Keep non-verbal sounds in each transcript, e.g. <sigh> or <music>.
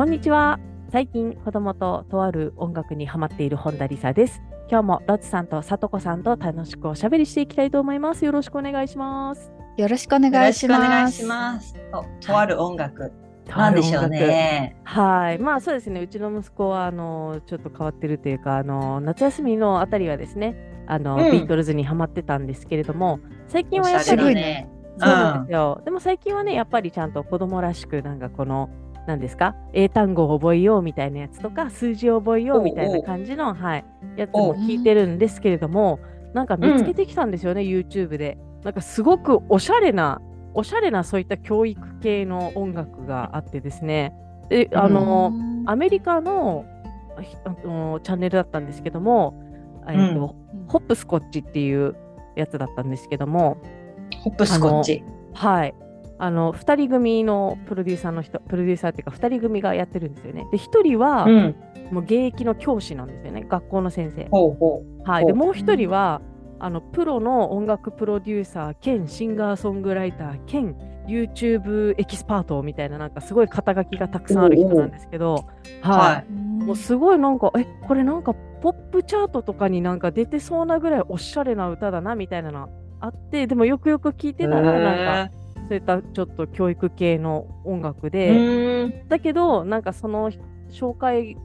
こんにちは最近子供ととある音楽にハマっている本田理沙です今日もロッツさんとさとこさんと楽しくおしゃべりしていきたいと思いますよろしくお願いしますよろしくお願いします。お願いします。ととある音楽。なんでしょうね。はい、まあそうですね。うちの息子はあのちょっと変わってるというか、あの夏休みのあたりはですね、あの、うんビートルズにハマってたんですけれども、最近はやっぱりれだね。そうなんですよ。でも最近はね、やっぱりちゃんと子供らしくなんかこの何ですか、英単語を覚えようみたいなやつとか、数字を覚えようみたいな感じのはいやつも聞いてるんですけれども、なんか見つけてきたんですよね、YouTube で。なんかすごくおしゃれなおしゃれなそういった教育系の音楽があってですね。で、あの、アメリカのひあのチャンネルだったんですけども、えっとホップスコッチっていうやつだったんですけども、ホップスコッチ。はい。あの、二人組のプロデューサーの人、プロデューサーっていうか、二人組がやってるんですよね。で、一人は、うん。もう現役の教師なんですよね。学校の先生。ほうほはい。で、もう一人は、あの、プロの音楽プロデューサー兼シンガーソングライター兼 YouTube エキスパートみたいな、なんかすごい肩書きがたくさんある人なんですけど。はいもうすごいなんか、え、これなんかポップチャートとかになんか出てそうなぐらいおしゃれな歌だなみたいなのあって、でもよくよく聞いてたら、なんか、そういったちょっと教育系の音楽へで、だけど、なんかその紹介、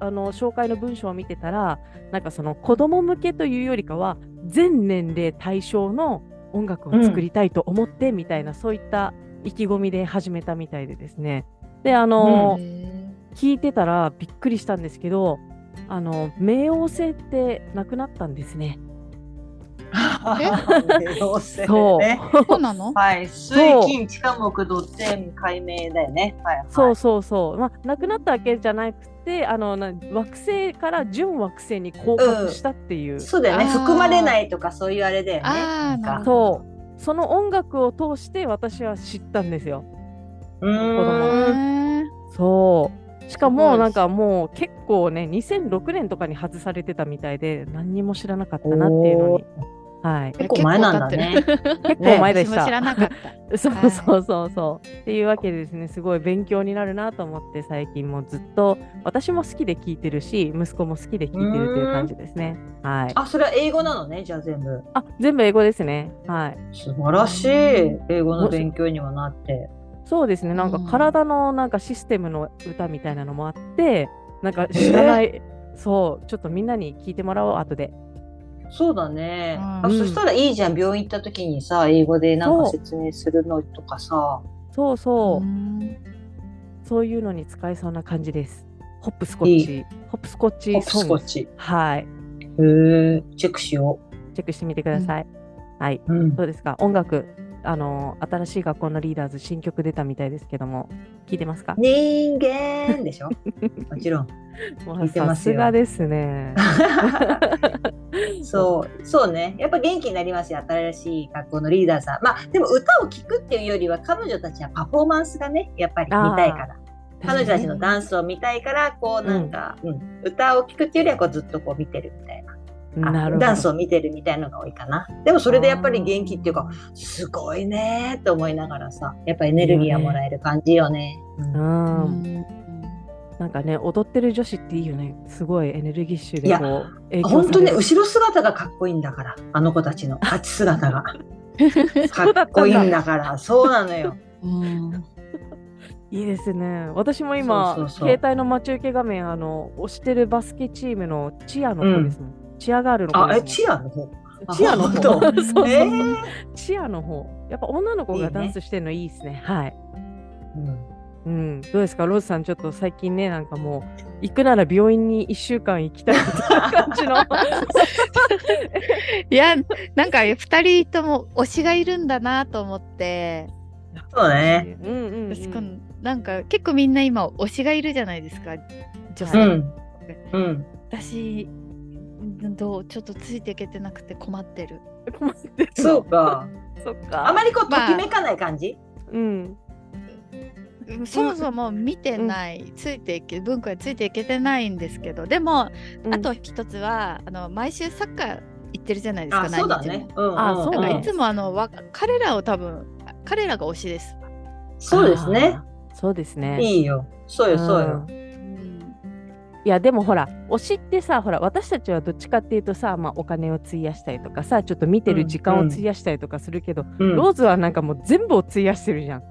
あの紹介の文章を見てたら、なんかその子供向けというよりかは、全年齢対象の音楽を作りたいと思ってみたいな、そういった意気込みで始めたみたいでですね。で、あの、聞いてたらびっくりしたんですけど、あの冥王星ってなくなったんですね。どうせそう、ねそうなの？はい。水金地下木土天解明だよね。はいはい。そうそうそう、まあ、なくなったわけじゃなくて、あのな惑星から準惑星に降格したっていう、そうだよね。含まれないとかそういうあれだよね。そう、その音楽を通して私は知ったんですよ。うーん。そう。しかもなんかもう結構ね、2006年とかに外されてたみたいで、何にも知らなかったなっていうのに。はい、結構前なんだね。<laughs> 結構前でした。知らなかった。そうはいそうそうそう。っていうわけでですね、すごい勉強になるなと思って、最近もずっと私も好きで聞いてるし、息子も好きで聞いてるという感じですね。はい。あ、それは英語なのね。じゃあ全部。あ、全部英語ですね。はい。素晴らしい。英語の勉強にもなって。そうですね、なんかうん体のなんかシステムの歌みたいなのもあって、なんか知らない、そう、ちょっとみんなに聞いてもらおう、後で。そうだね。うんあそしたらいいじゃん。病院行った時にさ、英語でなんか説明するのとかさ。そうそう、んそういうのに使えそうな感じです。ホップスコッチ、ホップスコッホップチソングスコッ。チ。へはい。え、チェックしよチェックしてみてください。はい。う。うんどうですか？音楽、あの、新しい学校のリーダーズ、新曲出たみたいですけども、聞いてますか？人間でしょ？<laughs> もちろん。も聞いうてますよさすがですね。<laughs> そう、そうね。やっぱ元気になりますよ。新しい学校のリーダーさん。まあ、でも歌を聴くっていうよりは、彼女たちはパフォーマンスがね、やっぱり見たいから。彼女たちのダンスを見たいから、こうなんか、うん歌を聴くっていうよりはこうずっとこう見てるみたいな。ダンスを見てるみたいなのが多いかな。でもそれでやっぱり元気っていうか、すごいねーって思いながらさ、やっぱエネルギーがもらえる感じよね。うんうん。なんかね、踊ってる女子っていいよね。すごいエネルギッシュでこう、影響本当ね、後ろ姿がかっこいいんだから、あの子たちの <laughs> 立ち姿が。かっこいいんだから、そうなのよ。うんいいですね。私も今、携帯の待ち受け画面、あの、推してるバスケチームのチアの子ですもん。チアガールの子あ、え。チアの方？チアの方。<laughs> そうそうえー？チアの方。やっぱ女の子がダンスしてるのいいですね。はい。うんうん。どうですか、ローズさん、ちょっと最近ね、なんかもう、行くなら病院に1週間行きたいみたいな感じの。<laughs> いやなんか二人とも推しがいるんだなと思って、そうね。うんうん、うん。なんか結構みんな今推しがいるじゃないですか女う性、ん。うん。私どうちょっとついていけてなくて困ってる困ってるのそうか。そっか。あまりこう、とまあきめかない感じ？うん。そもそも見てない、ついていけ文化についていけてないんですけどでも、うんあと一つはあの毎週サッカー行ってるじゃないですかあ、そうだ何日もね。うん。あそうだからいつもあのわ彼らを多分彼らが推しです。そうですね。そうですね。いいよ。そうよ、そうよ。んいやでもほら推しってさほら私たちはどっちかっていうとさ、まあ、お金を費やしたりとかさちょっと見てる時間を費やしたりとかするけど、うん。ローズはなんかもう全部を費やしてるじゃん。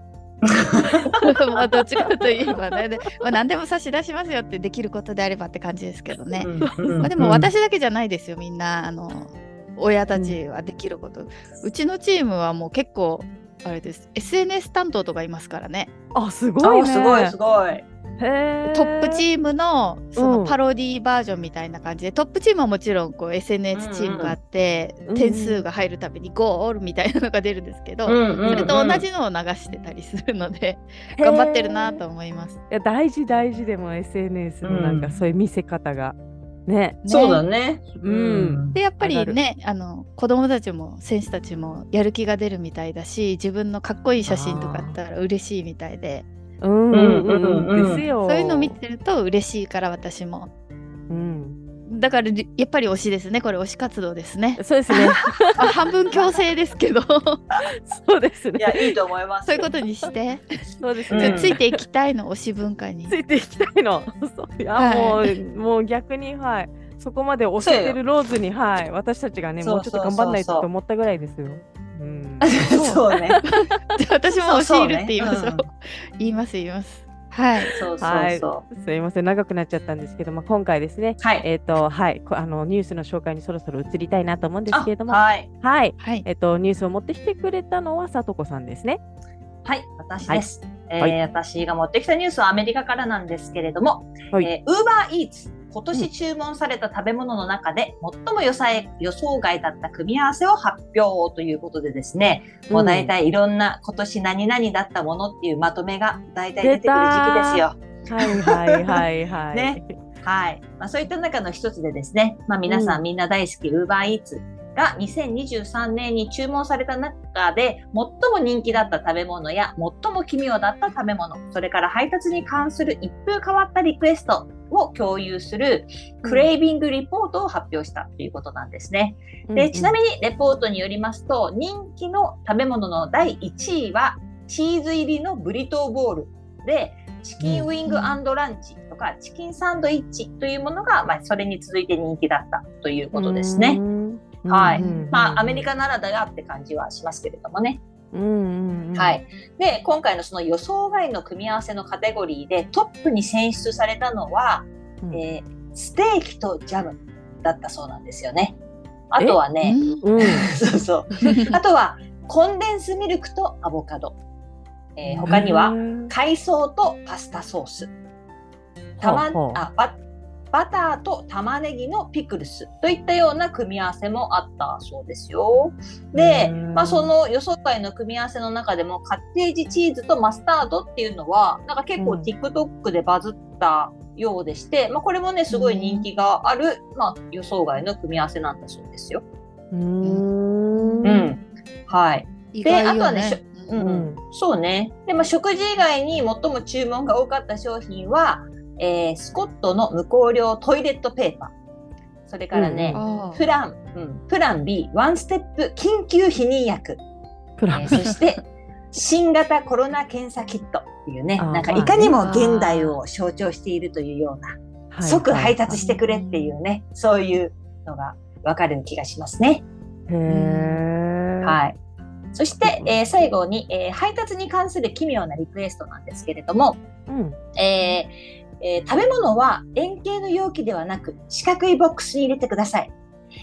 <laughs> まあどっちかといえばね。で、まあ、何でも差し出しますよってできることであればって感じですけどね。まあ、でも私だけじゃないですよみんなあの親たちはできること、うちのチームはもう結構あれです。SNS 担当とかいますからね。あすごいあ、ね。すごい、すごい。トップチームのそうん。のパロディバージョンみたいな感じで、トップチームはもちろんこう SNS チームがあって、うん。うん点数が入るたびにゴールみたいなのが出るんですけど、うんうんうん。それと同じのを流してたりするので、頑張ってるなと思います。いや大事大事でも SNS のなんかうんそういう見せ方がね。そうだね。うん。でやっぱりねあの子供たちも選手たちもやる気が出るみたいだし自分のかっこいい写真とかあったら嬉しいみたいでうんうんうんううんうんんですよ。そういうの見てると嬉しいから私もうん。だからやっぱり推しですねこれ推し活動ですねそうですね。<laughs> あ半分強制ですけどそうですね。いや、いいと思います。そういうことにして、そうですねうん。ついていきたいの？推し文化についていきたいの。そういや、はいもう、もう逆に、はい。そこまで教えてるローズに、はい。私たちがね、もうちょっと頑張んないとと思ったぐらいですよ。うん。そうね。じゃあ私も推しいるって言いましょう言います言います。はい。そうそうはい。そすいません、長くなっちゃったんですけども、今回ですね、う。はい。えっ、と、はい、こあのニュースの紹介にそろそろ移りたいなと思うんですけれども、あはい。はい、はい。えっ、と、ニュースを持ってきてくれたのは、さとこさんですね。はい、私です。えーはい。私が持ってきたニュースはアメリカからなんですけれども、はい。えー、Uber Eats 今年注文された食べ物の中で最も予想予想外だった組み合わせを発表ということでですね、もう大体いろんな今年何々だったものっていうまとめが大体出てくる時期ですよ。はいはいはいはい。<laughs> ねはい。まあ、そういった中の一つでですね、まあ、皆さうんんみんな大好き Uber Eats が2023年に注文された中で最も人気だった食べ物や最も奇妙だった食べ物、それから配達に関する一風変わったリクエストを共有するクレイビングリポートを発表したということなんですね。で、ちなみにレポートによりますと、人気の食べ物の第1位はチーズ入りのブリトーボールで、チキンウィングランチとかチキンサンドイッチというものが、まあ、それに続いて人気だったということですね。うん。はいうんまあ、アメリカならではって感じはしますけれどもね。うんうんうんは。い。で、今回のその予想外の組み合わせのカテゴリーでトップに選出されたのは、うんえーステーキとジャムだったそうなんですよね。あとはね、うんうん。<laughs> そうそう。<laughs> あとは、コンデンスミルクとアボカド。えー他には、海藻とパスタソース。たまあババターと玉ねぎのピクルスといったような組み合わせもあったそうですよ。でう、んまあ、その予想外の組み合わせの中でもカッテージチーズとマスタードっていうのはなんか結構うん TikTok でバズったようでして、まあ、これもねすごい人気がある、まあ、予想外の組み合わせなんだそうですよ。うーん。うん、はい意外よあとはねしううんんそうね。で、まあ、食事以外に最も注文が多かった商品は、えースコットの無香料トイレットペーパー。それからね、あプラン、うん、プラン B、ワンステップ緊急避妊薬。プランえーそして、新型コロナ検査キットっていうね、なんかいかにも現代を象徴しているというような、はい即配達してくれっていうね、そういうのがわかる気がしますね。へーはい。そして、えー最後に、えー配達に関する奇妙なリクエストなんですけれども、うん。えーえー食べ物は円形の容器ではなく四角いボックスに入れてください。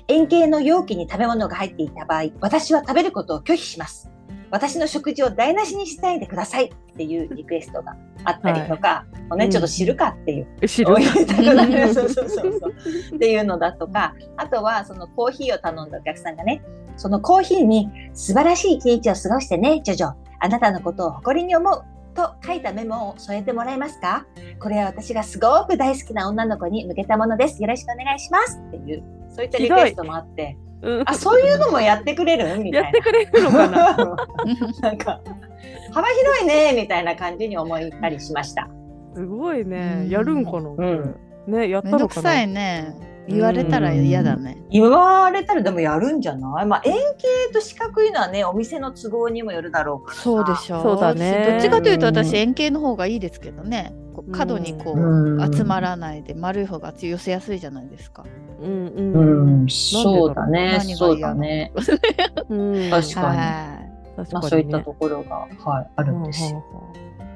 円形の容器に食べ物が入っていた場合、私は食べることを拒否します。私の食事を台無しにしないでくださいっていうリクエストがあったりとか、もうね、うんちょっと知るかっていう知るお。湯たくなるそうそうそうそうっていうのだとか、あとはそのコーヒーを頼んだお客さんがね、そのコーヒーに素晴らしい一日を過ごしてね、ジョジョ。あなたのことを誇りに思う。と書いたメモを添えてもらえますか？これは私がすごく大好きな女の子に向けたものです。よろしくお願いします。っていう、そういったリクエストもあって、うん。あ、そういうのもやってくれる？みたいな。やってくれるのかな？<laughs> なんか、幅広いねみたいな感じに思ったりしました。すごいね。う。ん。やるんかな、うん。ね、やっめたのかな？んどくさいね。言われたら嫌だね。言われたらでもやるんじゃない？まあ円形と四角いのはね、お店の都合にもよるだろうからさ。そうでしょそうだねどっちかというとうん私円形の方がいいですけどね。こう角にこう集まらないで丸い方が寄せやすいじゃないですか。うんううん。ん、そうだね。何がそうだね。うん確かには確まあかにねそういったところが、はい、あるんですよ。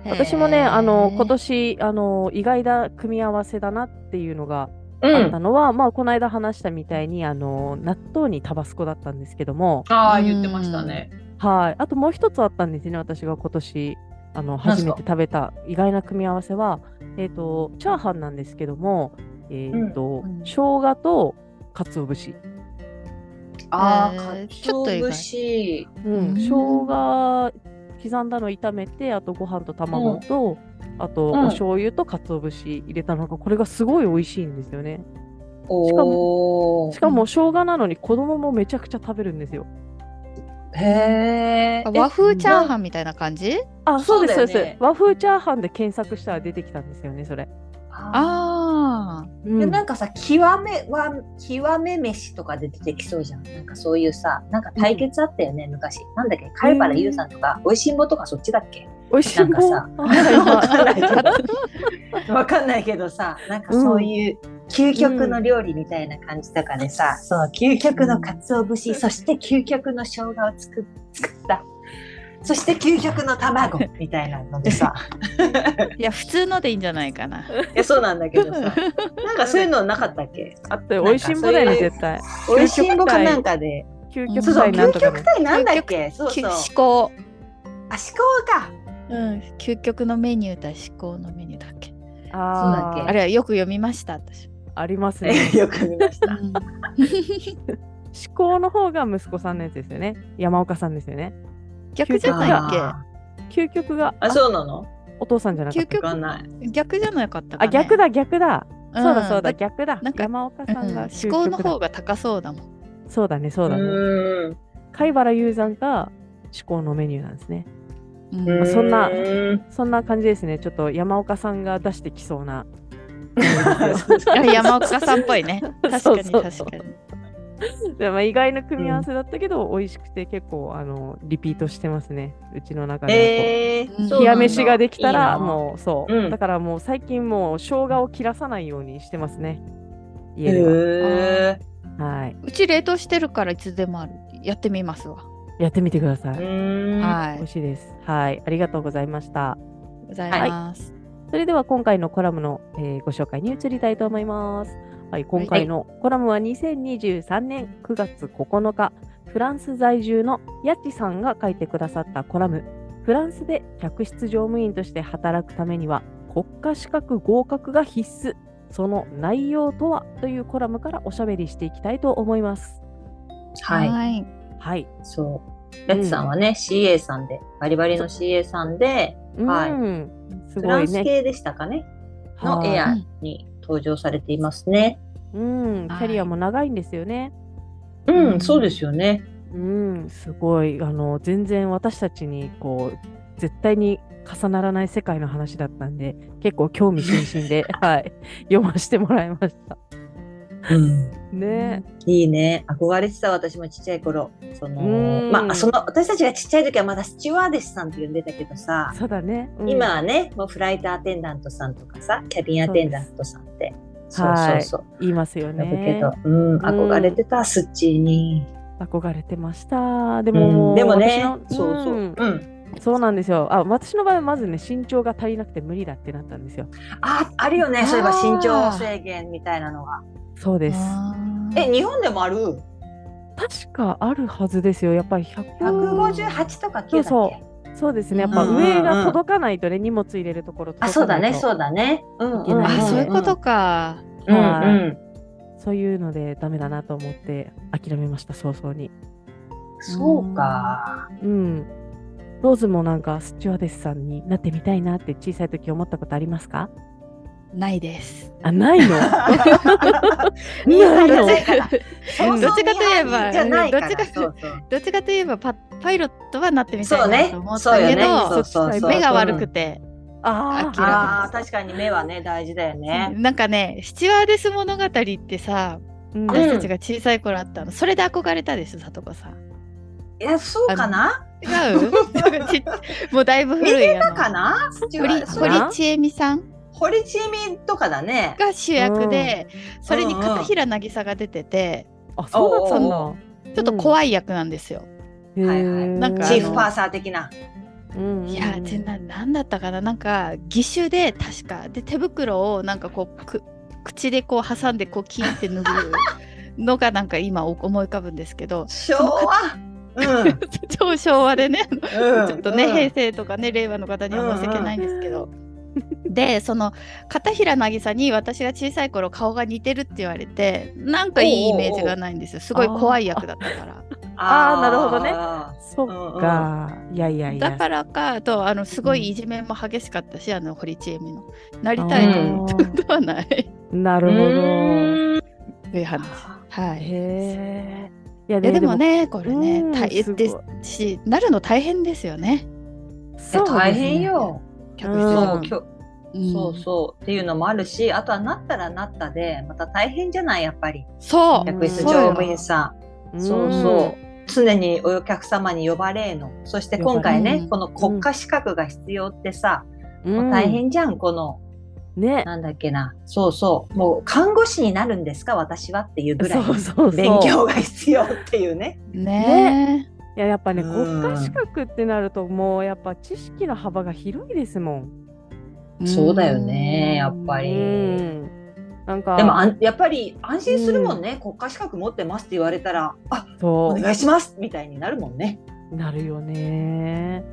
い私もね、あの今年年あの意外な組み合わせだなっていうのがうあったん。のは、まあこの間話したみたいにあの納豆にタバスコだったんですけども、ああ、うん言ってましたね。はい。あともう一つあったんですね。私が今年あの初めて食べた意外な組み合わせは、えっ、とチャーハンなんですけども、えっ、と、うん生姜と鰹節。ああ、えーかちょっと節。うん、うん生姜刻んだの炒めて、あとご飯と卵と、あとうんお醤油と鰹節入れたのが、これがすごい美味しいんですよね。おおし。かも生姜なのに子供もめちゃくちゃ食べるんですよ。へえ。和風チャーハン。ンみたいな感じ？あ、そうです、そうです。和風チャーハンで検索したら出てきたんですよね、それ。ああうんでなんかさ、極めは、極め飯とかで出てきそうじゃん。なんかそういうさ、なんか対決あったよね、昔。なんだっけ、貝原優さんとか、おいしんぼとかそっちだっけ？美味しいもんなんかさわかんないけど、<laughs> わかんないけどさ、なんかそういう究極の料理みたいな感じとかでさ、その究極の鰹節、そして究極の生姜を作っ作った。そして究極の卵みたいなのでさ、あ。<laughs> いや、普通のでいいんじゃないかな。いやそうなんだけどさ、なんかそういうのなかったっけ？あって、美味しんぼだよね、絶対。おいしんぼかなんかで。究うんそうそう、極体なん究とかね。極体なんだっけ？そうきそう。思考。あ、思考か。うん、究極のメニューだ思考のメニューだっけ？あーそうだっあれはよく読みました、私。ありますね。<laughs> よく見ました。うん思考の方が息子さんのやつですよね。山岡さんですよね。逆じゃないっあ究極がーあ、そうなの？お父さんじゃなかっ究た。逆じゃなかったか、あ、ね。逆だ、逆だ。うんそうだ、そうだ、だ逆だなん。か山岡さんうん思考の方が高そうだもん。そうだね、そうだね。貝原雄山が思考のメニューなんですね。うんうーんそんなそんな感じですね。ちょっと山岡さんが出してきそうな。あ <laughs> 山岡さんっぽいね。確かにそうそうそう確かに。でまあ、意外な組み合わせだったけど、美味しくて結構あのリピートしてますね。うちの中で。えー、冷や飯ができたらいいなもうそう、うんだからもう最近もう生姜を切らさないようにしてますねへ家では、えはいうち冷凍してるからいつでもある。やってみますわ。やってみてください、はい。美味しいです。はい。ありがとうございました。ございます。それでは今回のコラムの、えーご紹介に移りたいと思います。はい。今回のコラムは2023年9月9日フランス在住のヤッチさんが書いてくださったコラム。フランスで客室乗務員として働くためには国家資格合格が必須。その内容とはというコラムからおしゃべりしていきたいと思います。はい。はい。はい、そう。やつさんはね、CA さんで、バリバリの CA さんで、はいうん。すフラごいね。ンス系でしたかね、のはい。エアに登場されていますね。うん。キャリアも長いんですよね、うん、うん。そうですよね。うん、すごい、あの、全然私たちに、こう、絶対に重ならない世界の話だったんで、結構興味津々で、<laughs> はい、読ませてもらいました。うん。ねいいね。憧れてた私もちっちゃい頃。そのうんまあ、その私たちがちっちゃい時はまだスチュワーデスさんって呼んでたけどさ、そうだね。うん今はね、もうフライトアテンダントさんとかさ、キャビンアテンダントさんって。そうはいそうそう。言いますよ呼ぶけねど。、うん、憧れてた、スッチーに。憧れてました。でうも、ん、でもねそうそう。んうん。そうなんですよ。あ、私の場合はまずね、身長が足りなくて無理だってなったんですよ。あ、あるよね。そういえば身長制限みたいなのが。そうです。え、日本でもある？確かあるはずですよ。やっぱり100 ?158 とか9だそうそうですね。やっぱうん上が届かないとね、荷物入れるところあ、そうだね、うそうだね。うん、いけないあ、んでそういうことか。うんはいうん。そういうのでダメだなと思って諦めました、早々に。そうか。うん。ローズもなんかスチュワーデスさんになってみたいなって小さい時思ったことありますか？ないです。あ、<laughs> ないの？どっちかといえば。じゃないから。どっちかどっちかといえばパパイロットはなってみたいそうね。なと思っそうよね。たけど、そうそうそう。目が悪くて、あああ確かに目はね大事だよね。なんかね、スチュワーデス物語ってさ、うん。私たちが小さい頃あったの、それで憧れたでしょ、さとこさん。いやそうかな？違う？<laughs> ちもうだいぶ見古いあの。てたかな？堀堀ちえみさん？堀ちえみとかだね。が主役で、それに片平渚が出てて、あ、そうだったんだ。おちょっと怖い役なんですよ。はいはい。なんかチーフパーサー的な。いや、全然なんだったかな。なんか義手で確か。で手袋をなんかこうく口でこう挟んでこうキーって脱ぐのがなんか今 <laughs> 思い浮かぶんですけど。昭和？うん。<laughs> 超昭和でね。うん。<laughs> ちょっとね、うん。平成とかね令和の方には申し訳ないんですけど、<laughs> でその片平渚に私が小さい頃顔が似てるって言われてなんかいいイメージがないんですよすごい怖い役だったから。あーなるほどねあそっか。いやいやいや。だからかあとあのすごいいじめも激しかったし、あの堀ちえみのなりたいと思ったことはない、なーるほど。という話。はい。へえ。いやでも、ねこれねうん大すごいですしなるの大変ですよね。そう大変。よ。客うんそうきょうんそうそうっていうのもあるし、あとはなったらなったでまた大変じゃない？やっぱりそう客室乗務員さん。そうそう。常にお客様に呼ばれの。そして今回ね、うんこの国家資格が必要ってさ、うん。もう大変じゃん、この、ね。なんだっけな。そうそう。もう看護師になるんですか、私はっていうぐらい。勉強が必要っていうね。ねいややっぱね、うん国家資格ってなるともうやっぱ知識の幅が広いですもん。えそうだよね、やっぱうり。ん。なんかでもあんやっぱり安心するもんね、国家資格持ってますって言われたら、あおそ願いしますみたいになるもんね。うなるよね。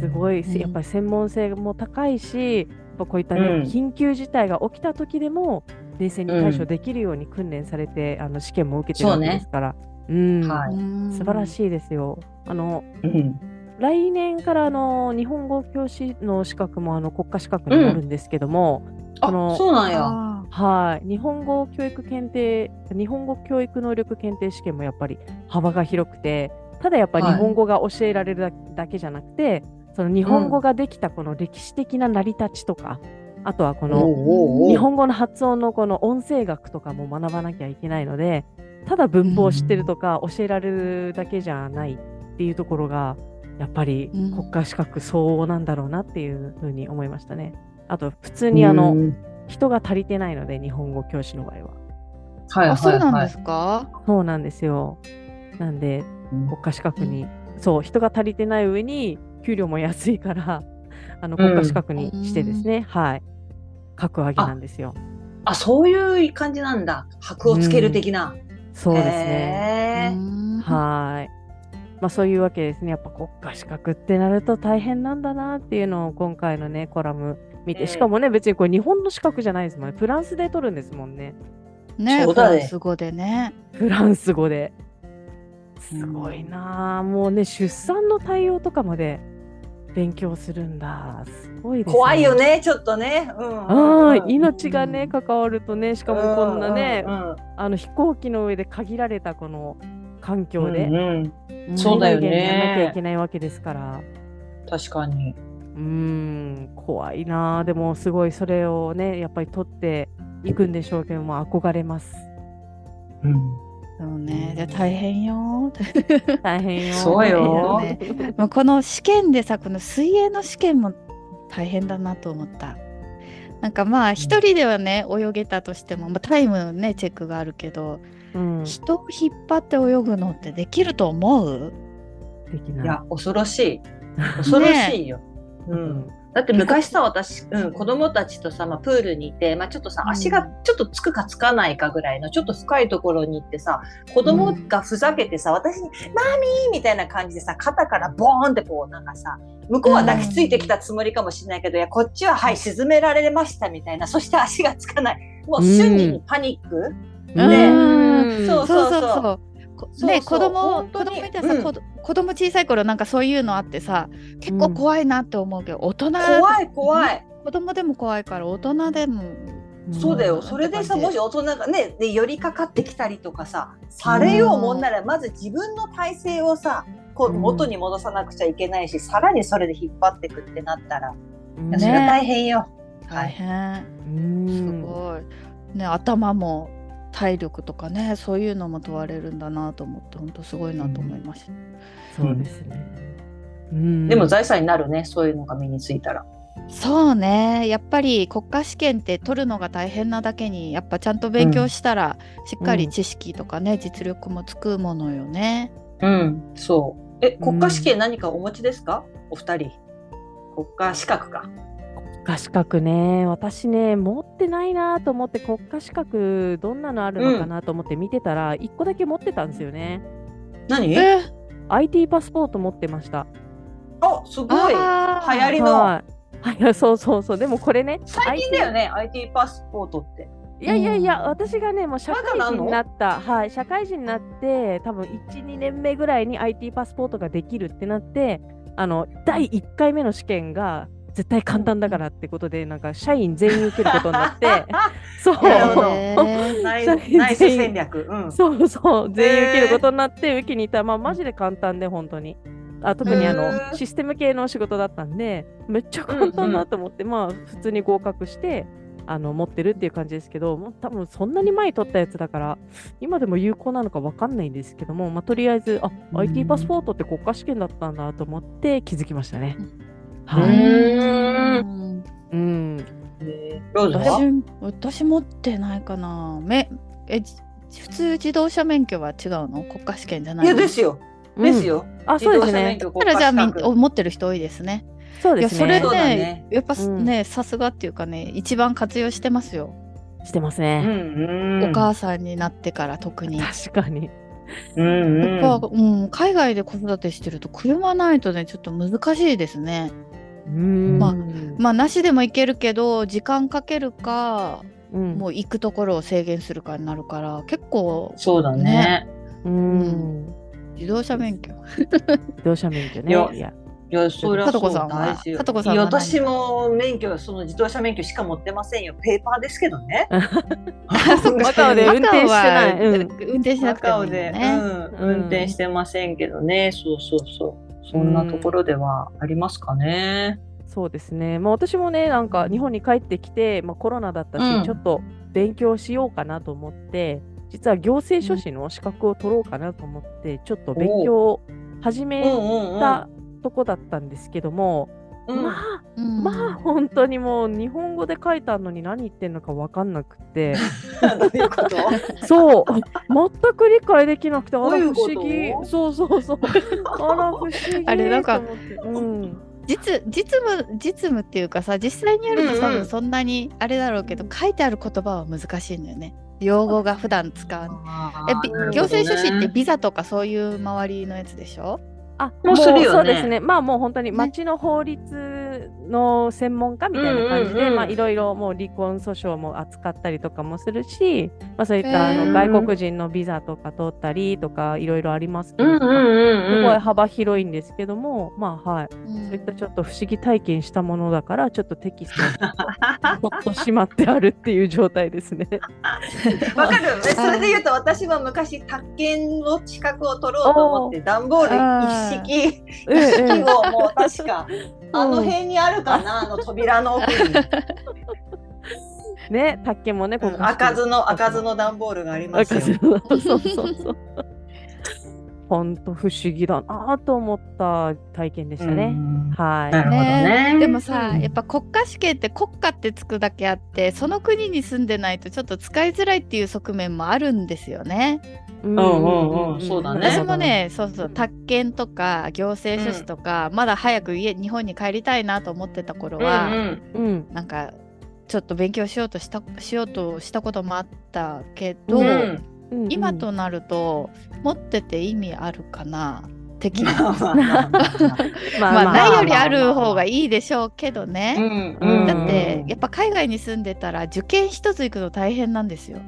すごい、うんやっぱり専門性も高いし、やっぱこういったね、うん緊急事態が起きた時でも冷静に対処できるように訓練されて、あの試験も受けてるわけですから。うん、はい素晴らい。しいですよ。あのうん来年からあの日本語教師の資格もあの国家資格になるんですけども、あこのそうなんや。あはい日本語教育検定日本語教育能力検定試験もやっぱり幅が広くてただやっぱりはい日本語が教えられるだだけじゃなくて、その日本語ができたこの歴史的な成り立ちとか、あとはこの日本語の発音のこの音声学とかも学ばなきゃいけないのでただ文法を知ってるとか教えられるだけじゃないっていうところがやっぱりうん国家資格相応なんだろうなっていうふうに思いましたね。あと普通にあの、うん人が足りてないので日本語教師の場合は。はいあ、そうなんはいですか？そうなんですよ。なんでうん国家資格に、そう人が足りてない上に給料も安いから <laughs> あの国家資格にしてですね、はい格上げなんですよ。あそういう感じなんだ。箔をつける的な。そうですね。はい。まあそういうわけですね。やっぱ国家資格ってなると大変なんだなっていうのを今回のねコラム見て、うんしかもね別にこれ日本の資格じゃないですもんね。フランスで取るんですもんね。ね、フランス語でね。フランス語で。すごいなあ、もうね出産の対応とかまで勉強するんだ。すごいね。怖いよ。ね、ちょっとね。うんうん命がね関わるとねしかもこんなね、うんうんあの飛行機の上で限られたこの環境で、うんうんんそうだよねやんなきゃいけないわけですから。確かに。うーん怖いなあでもすごいそれをねやっぱり取っていくんでしょうけども憧れますうんそうね、で大変よ。大変よそうよねまあこの試験でさ、この水泳の試験も大変だなと思った。なんかまあ一人ではね泳げたとしても、まあ、タイムのねチェックがあるけど、うん人を引っ張って泳ぐのってできると思う？できないいや、恐ろしい。<laughs> 恐ろしいよ。うん。だって昔さ、私、うん、子供たちとさ、まあ、プールにいて、まあ、ちょっとさ、うん。足がちょっとつくかつかないかぐらいの、ちょっと深いところに行ってさ、子供がふざけてさ、私に、マミーみたいな感じでさ、肩からボーンってこう、なんかさ、向こうは抱きついてきたつもりかもしれないけど、いや、こっちは、はい、沈められましたみたいな、そして足がつかない。もう瞬時にパニック、うん。うん。そうそうそう。そう。こね子供子供いたらさ、うん子供小さい頃なんかそういうのあってさ結構怖いなって思うけど、大人怖い怖い。子供でも怖いから大人でもそうだよ。んそれでさ、もし大人がね、で寄りかかってきたりとかさ、されようもんなら、まず自分の体勢をさ、こううん。元に戻さなくちゃいけないし、さらにそれで引っ張ってくってなったら、うんいやそれは大変よ。大変、うんすごい。ね頭も体力とかねそういうのも問われるんだなと思って本当すごいなと思いました、そうですね。うんでも財産になるね、そういうのが身についたら。そうねやっぱり国家試験って取るのが大変なだけにやっぱちゃんと勉強したら、しっかり知識とかね、実力もつくものよね。うん、そう。え、国家試験何かお持ちですか、お二人。国家資格か。国家資格ね、私ね、持ってないなと思って、国家資格、どんなのあるのかなと思って見てたら、1個だけ持ってたんですよね。何？え？IT パスポート持ってました。あ、すごい。流行りの。はい。はい、<laughs> そうそうそう。でもこれね、最近だよね、IT パスポートって。いやいやいや、うん私がね、もう社会人になった、はい、社会人になって、多分1、2年目ぐらいに IT パスポートができるってなって、あの、第1回目の試験が絶対簡単だからってことで、なんか社員全員受けることになって、<laughs> そう。なるほどへーナイ社員戦略。うん。そうそう、全員受けることになって、受けに行ったら、まあ、マジで簡単で、本当に。あ特にあへのーシステム系の仕事だったんで、めっちゃ簡単だと思って、まあ、普通に合格して、あの持ってるっていう感じですけど、もう多分そんなに前に取ったやつだから、今でも有効なのか分かんないんですけども、まあ、とりあえず、あ、うん IT パスポートって国家試験だったんだと思って気づきましたね。うはい。んうん。私私持ってないかなめえじ普通自動車免許は違うの？国家試験じゃないいのやですよ。ですよ。あ、そうですね。だからじゃあみん持ってる人多いですね。そうですね。いやそれねねやっぱうんねさすがっていうかね一番活用してますよ、してますうんね。うん。お母さんになってから特に。確かに。うんうん。やっぱ、うん、海外で子育てしてると車ないとねちょっと難しいですね。うん。まあまあなしでも行けるけど時間かけるかうん、もう行くところを制限するかになるから結構そうだね。うん。自動車免許。<laughs> 自動車免許ね。いやいやいや、それはそうさとこさんは大事よさとこさん私も免許、その自動車免許しか持ってませんよ。ペーパーですけどね。マカオで運転してない運転しなマくてもいいカオで、んだね。うん、運転してませんけどね。そうそうそう。そんなところではありますかね。そうですね。まあ私もね、なんか日本に帰ってきて、まあ、コロナだったし、うんちょっと勉強しようかなと思って、実は行政書士の資格を取ろうかなと思って、ちょっと勉強を始めうんうんうん。たとこだったんですけども、うんまあ、うん。まあ本当にもう日本語で書いてあるのに何言ってんのか分かんなくて、どういうこと？そう、全く理解できなくて、あら不思議。そうそうそう。<laughs> あら不思議。あれなんかうん。実実務実務っていうかさ実際にやると多うんうん。分そんなにあれだろうけど、書いてある言葉は難しいんだよね。用語が普段使うね。行政書士ってビザとかそういう周りのやつでしょ？あ、もうするよねそうですね。まあもう本当にね町の法律の専門家みたいな感じで、うんうんうんまあいろいろもう離婚訴訟も扱ったりとかもするし、まあそういったあの外国人のビザとか通ったりとかいろいろありますけど、うんうんうんうん。すごい幅広いんですけども、まあはい。うんそういったちょっと不思議体験したものだから、ちょっとテキストにほっとしまってあるっていう状態ですね。<laughs> わかる。えそれで言うと私は昔宅建の資格を取ろうと思って段ボール一式ええ一式ええをもう確か <laughs> あの辺にあるかな？<laughs> あの扉の奥にね、宅建もね、ここ開かずの開かずの段ボールがありますよ。そうそうそうそう。本当不思議だなと思った体験でしたね。うんはい。なるほどね。でもさ、うんやっぱ国家試験って国家ってつくだけあってその国に住んでないとちょっと使いづらいっていう側面もあるんですよね。うんうんうんそうだね。私もねそうそう宅建とか行政書士とか、まだ早く家日本に帰りたいなと思ってた頃は、うんうん。なんかちょっと勉強しようとしたしようとしたこともあったけど、うん。うん今となると持ってて意味あるかな的まな。あまあないよりある方がいいでしょうけどね。うんうん。だってやっぱ海外に住んでたら受験一つ行くの大変なんですよ。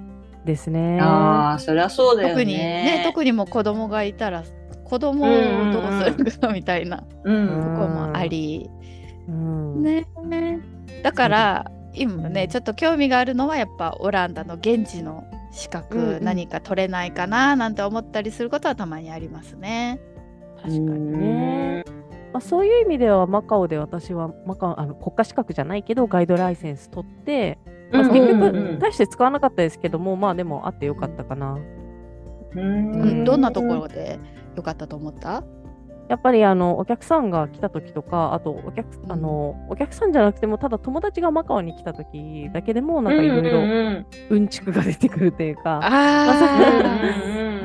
ですね。ああそりゃそうだよね。特にね特にもう子供がいたら子供をどうするかみたいなとこもあり、うんねだから今ねちょっと興味があるのはやっぱオランダの現地の資格ん何か取れないかななんて思ったりすることはたまにありますね。確かにね。まあ、そういう意味ではマカオで私はマカオあの国家資格じゃないけどガイドライセンス取って、まあうん結うんうん。局大して使わなかったですけども、まあでもあってよかったかな。ううん。どんなところでよかったと思った？やっぱりあのお客さんが来た時とかあとお客,、うん。あのお客さんじゃなくてもただ友達がマカオに来た時だけでもなんかいろいろろ。うんちくが出てくるというか、あ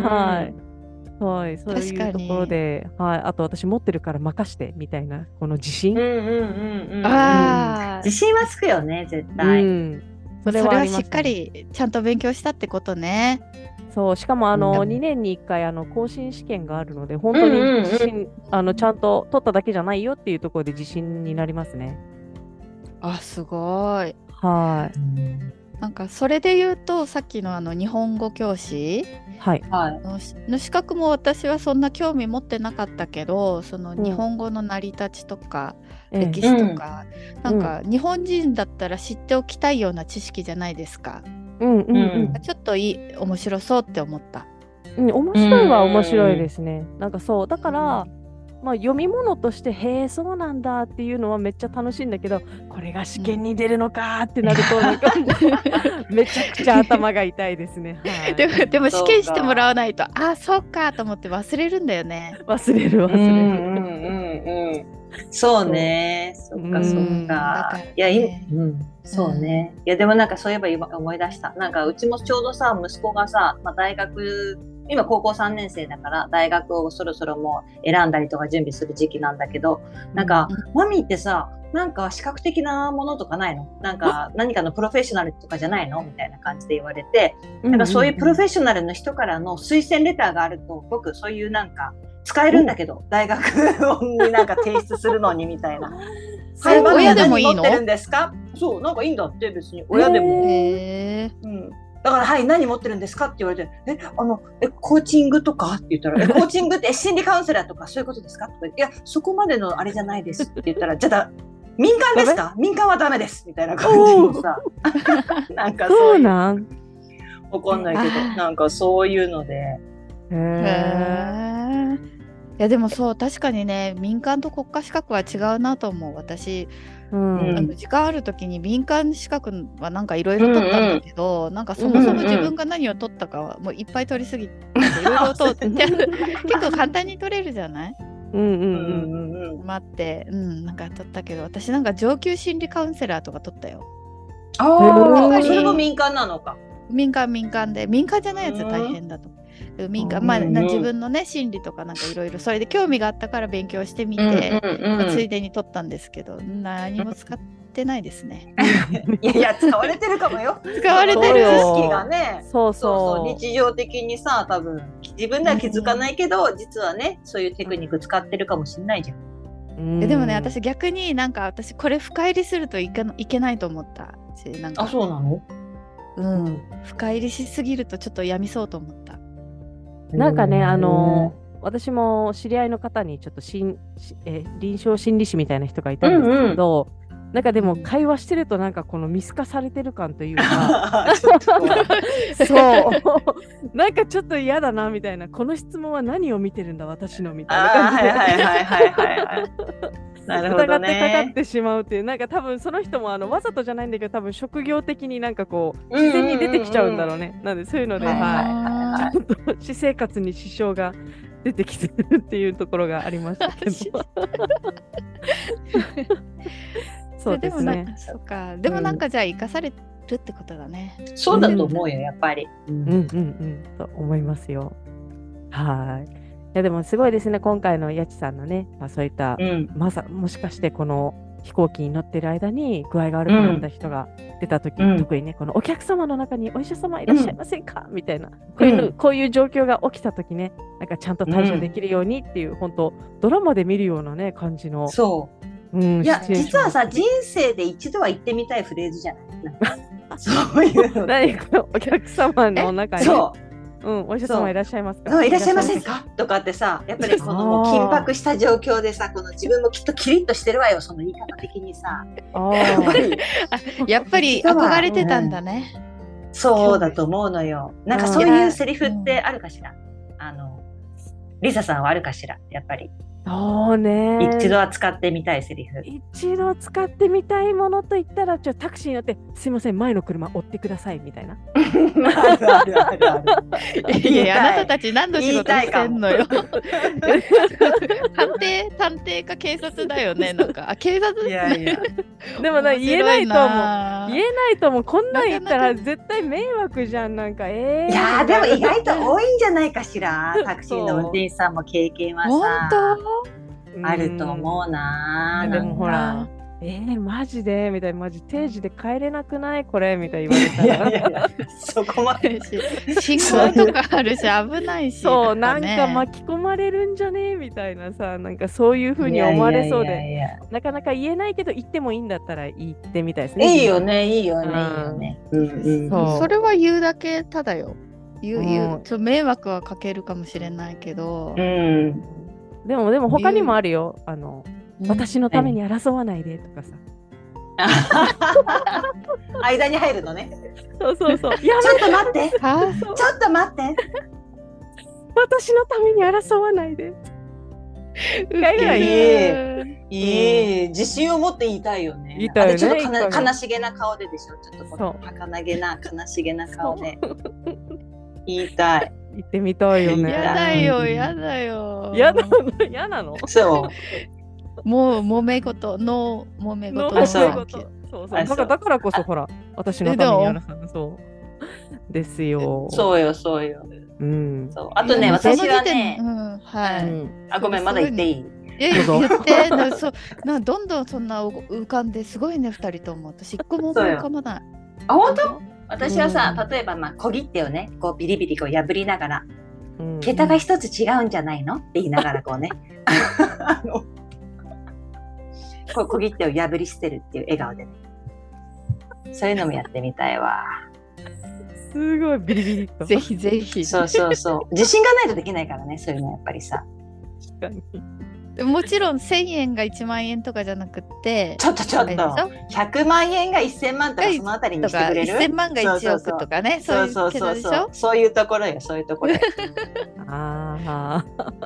はい。はい、そういうところで、はい、あと私持ってるから任してみたいなこの自信、自信はつくよね、絶う対。ん、そそれはしっかりちゃんと勉強したってことね。そうしかもあの、うん2年に1回あの更新試験があるので本当にうんうんうん自信、あのちゃんと取っただけじゃないよっていうところで自信になりますね。あすごい。はいなんかそれで言うとさっきのあの日本語教師はいはい。のしの資格も私はそんな興味持ってなかったけどそのん日本語の成り立ちとか、ええ歴史とか、なんか日本人だったら知っておきたいような知識じゃないですか。うんうんうんちょっといい面白そうって思った。うん、面白いは面白いですね。なんかそうだから、まあ、読み物としてへえそうなんだっていうのはめっちゃ楽しいんだけどこれが試験に出るのかってなるとなんかめちゃくちゃ頭が痛いですね。はい、でもでも試験してもらわないとああそうかと思って忘れるんだよね。忘れる忘うんれる。うんうんうん。そうね。そっかそうんっだか。いや、いねうん、そうね。いや、でもなんかそういえば今思い出した。なんかうちもちょうどさ、息子がさ、まあ、大学、今高校3年生だから、大学をそろそろもう選んだりとか準備する時期なんだけど、なんか、マミーってさ、なんか資格的なものとかないの？なんか何かのプロフェッショナルとかじゃないの？みたいな感じで言われて、なんかそういうプロフェッショナルの人からの推薦レターがあると、僕そういうなんか使えるんだけど、大学になんか提出するのにみたいな。<laughs> 親でもいいの？何持ってるんですか？そう、なんかいいんだって別に。親でも。へえうんだから、はい、何持ってるんですか？って言われて、え、あの、え、コーチングとか？って言ったら、え、コーチングってえ心理カウンセラーとか？そういうことですか？とか言って、いや、そこまでのあれじゃないですって言ったら、じゃあだ、民間ですか？民間はダメです。みたいな感じのさ、なんかそそうう。いう、なん。わかんないけど、なんかそういうので、へ。え。いやでもそう確かにね民間と国家資格は違うなと思う。私、うん。うん。あの時間ある時に民間資格はなんかいろいろ取ったんだけど、なんかそもそも自分が何を取ったかはもういっぱい取りすぎていろいろと結構簡単に取れるじゃない？うんうんううん。んうん。待ってうんなんか取ったけど私なんか上級心理カウンセラーとか取ったよ。ああ、やっぱりそれも民間なのか。民間民間で。民間じゃないやつは大変だと思う。民間まあ、自分のね心理とかなんかいろいろそれで興味があったから勉強してみて、うんまあついでに取ったんですけど何も使ってないですね。<laughs> いやいや、使われてるかもよ。<laughs> 使われてる知識がね。そうそう。日常的にさ多分自分では気づかないけど、実はねそういうテクニック使ってるかもしれないじゃん。うんででもね私逆になんか私これ深入りするといけいけないと思ったしなんかそうなの？うん、深入りしすぎるとちょっとやみそうと思った。なんかね、あの私も知り合いの方にちょっとしん、しえー臨床心理士みたいな人がいたんですけど、なんかでも会話してるとなんかこの見透かされてる感というか <laughs> そう。<laughs> なんかちょっと嫌だなみたいなこの質問は何を見てるんだ私のみたいな感じでなるほど疑ってかかっね。てしまうっていうなんか多分その人もあのわざとじゃないんだけど多分職業的になんかこう自然に出てきちゃうんだろうね、なんでそういうので、はいはいちょっと私生活に支障が出てきてるっていうところがありましたけど。<laughs> そうでねですもなんか。そうかでもなんかじゃあ生かされるってことだね。そうだと思うよやっぱり。うんうんうんと思いますよ。はい。いやでもすごいですね今回のやちさんのね、まあ、そういった、うん。まさもしかしてこの飛行機に乗ってる間に具合が悪くなった人が出た時、うん。特にねこのお客様の中にお医者様いらっしゃいませんか、みたいな。こういうこういう状況が起きた時ねなんかちゃんと対処できるようにっていう、本当ドラマで見るようなね感じの、そう。う。ん、いや実はさ人生で一度は言ってみたいフレーズじゃない？<laughs> そういうの。<laughs> 何かお客様の中に。そう。うん、お医者様いらっしゃいますか？いらっしゃいませんか？とかってさ、やっぱりこのもう緊迫した状況でさ、この自分もきっとキリッとしてるわよ、その言い方的にさ。やっぱり、やっぱり憧れてたんだね。そうだと思うのよ。なんかそういうセリフってあるかしら？あの、リサさんはあるかしら、やっぱり。そうね。一度は使ってみたいセリフ。一度使ってみたいものといったらちょっとタクシーに乗ってすいません前の車追ってくださいみたいな。いやいやあなたたち何の仕事してんのよ。探偵探偵か警察だよねなんか。あ警察いやいや。でもな言えないと思う。言えないと思う。こんなん言ったら絶対迷惑じゃんなんかえー、いやでも意外と多いんじゃないかしら。<laughs> タクシーの運転手さんも経験はさ。本当？あると思うな。でもほら、えー、マジで？みたいな、マジ定時で帰れなくない？これ？みたいに言われたら。そこまで信号とかあるし、危ないし。そう、なんか巻き込まれるんじゃね？みたいなさ、なんかそういうふうに思われそうで、なかなか言えないけど、言ってもいいんだったら言ってみたいですね。いいよね、いいよね、いいよね。それは言うだけただよ。言う、言う、ちょ迷惑はかけるかもしれないけど。うん。でも、でも他にもあるよ。あの、私のために争わないでとかさ。<laughs> 間に入るのね。そうそうそう。い <laughs> やちょっと待って。ちょっと待って。<laughs> 私のために争わないで。いいいい自信を持って言いたいよね。言いたいよね。ちょっと悲しげな顔ででしょ。ちょっとこの儚げな悲しげな顔で。言いたい。行ってみたいよね。やだよ、やだよ。やだ、やなの？そう。もう揉め事。の揉め事のそう。そうだからだからこそほら私のためにやらさそう。ですよ。そうよそうよ。うん。そう。あとね私はね、うん、はい、あごめんまだ言っていい？いや言ってなそなどんどんそんな浮かんですごいね二人とも。私一個も浮かまない。あ本当？私はさ、うん、例えばまあ小切手をねこうビリビリこう破りながら、うん、桁が一つ違うんじゃないの？って言いながらこうね。あ <laughs> のこう小切手を破り捨てるっていう笑顔でね。そういうのもやってみたいわ。すごいビリビリと。ぜひぜひ。そうそうそう。自信がないとできないからねそういうのやっぱりさ。確かにもちろん1000円が1万円とかじゃなくてちょっとちょっと。100万円が1000万とかそのあたりにしてくれる。1000万が1億とかねそうそうそうそう。そういうところよそういうところ <laughs> ああ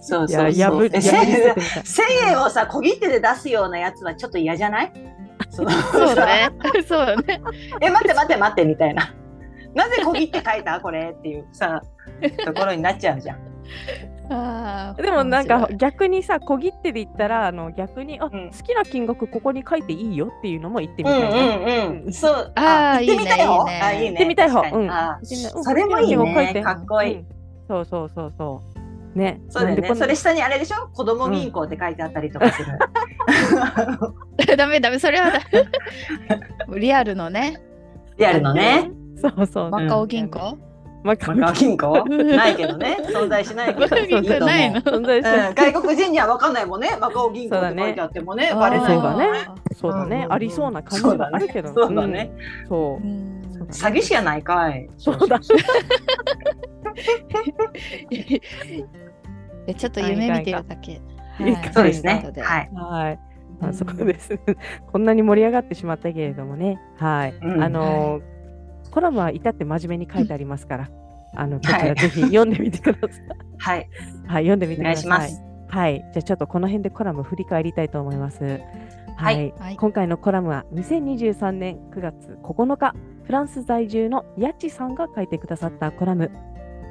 そうそうそう。1000円をさ、小切手で出すようなやつはちょっと嫌じゃない？そうだね。そうだね。え、待って待って待ってみたいな。なぜ小切手書いた？これ。っていうさ、ところになっちゃうじゃん。あでもなんか逆にさ小切手で言ったらあの逆にあ、うん、好きな金額ここに書いていいよっていうのも言ってみたいうんうん、そうあ行ってみたいよ。あいいね。行ってみたい方。うん。それもいいね。かっこいい。そうそうそうそう。ね。そうだよね。それ下にあれでしょ？子供銀行って書いてあったりとかする。うん、ダメダメ、それは <laughs> リアルのね。リアルのね。そうそう。マカオ銀行、マカオ銀行ないけどね。存在しないけど。<laughs> いいとないの存在しない、外国人には分かんないもんね。マカオ銀行って書いてあってもね。バレないからね。そうだね。ありそうな感じはあるけど。そうだね。そう。詐欺師やないかい。そうだ。<laughs> でちょっと夢見てるだけ。はい、そうですね。はい。はい。まあ、そうです。<laughs> こんなに盛り上がってしまったけれどもね。はい。うん、あの、はい、コラムは至って真面目に書いてありますから、あの、こちらぜひ読んでみてください。<laughs> はい。はい、読んでみてください。お願いします。はい。じゃあちょっとこの辺でコラム振り返りたいと思います。はい。はい、今回のコラムは2023年9月9日、フランス在住のヤッチさんが書いてくださったコラム、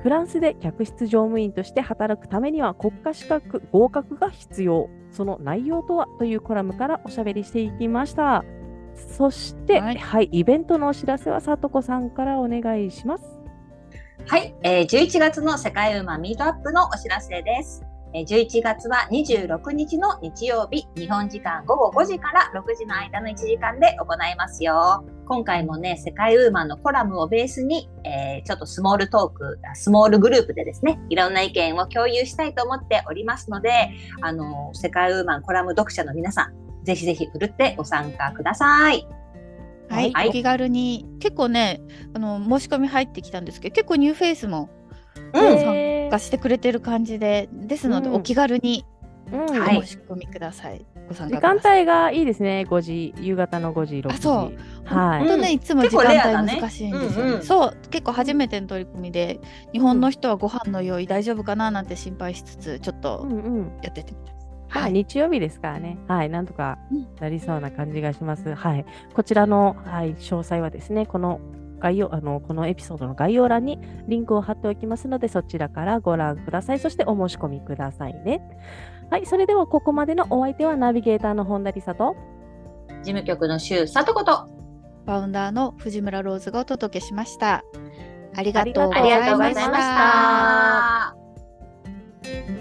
フランスで客室乗務員として働くためには国家資格合格が必要。その内容とは？というコラムからおしゃべりしていきました。そして、はい、はい、イベントのお知らせはさとこさんからお願いします。はい、えー、11月の世界ウーマンミートアップのお知らせです。11月は26日の日曜日、日本時間午後5時から6時の間の1時間で行いますよ。今回もね、世界ウーマンのコラムをベースに、えー、ちょっとスモールトーク、スモールグループでですね、いろんな意見を共有したいと思っておりますので、あの、世界ウーマンコラム読者の皆さん、ぜひぜひふるってご参加ください。はい、はい、お気軽に結構ねあの申し込み入ってきたんですけど結構ニューフェイスも参加してくれてる感じでですので、お気軽にお申し込みください。時間帯がいいですね。5時、夕方の5時、6時。あ、そう。はい。本当ね、いつも時間帯難しいんですよ、ねうんうん、そう、結構初めての取り組みで、日本の人はご飯の用意大丈夫かななんて心配しつつ、ちょっとやっててみたい。はい、日曜日ですからね、はい、なんとかなりそうな感じがします。うん、はい、こちらの、はい、詳細はですね、この概要あのこのエピソードの概要欄にリンクを貼っておきますので、そちらからご覧ください。そしてお申し込みくださいね。はい、それではここまでのお相手はナビゲーターの本田理沙と、事務局の周佐とこと、ファウンダーの藤村ローズがお届けしました。ありがとうございました。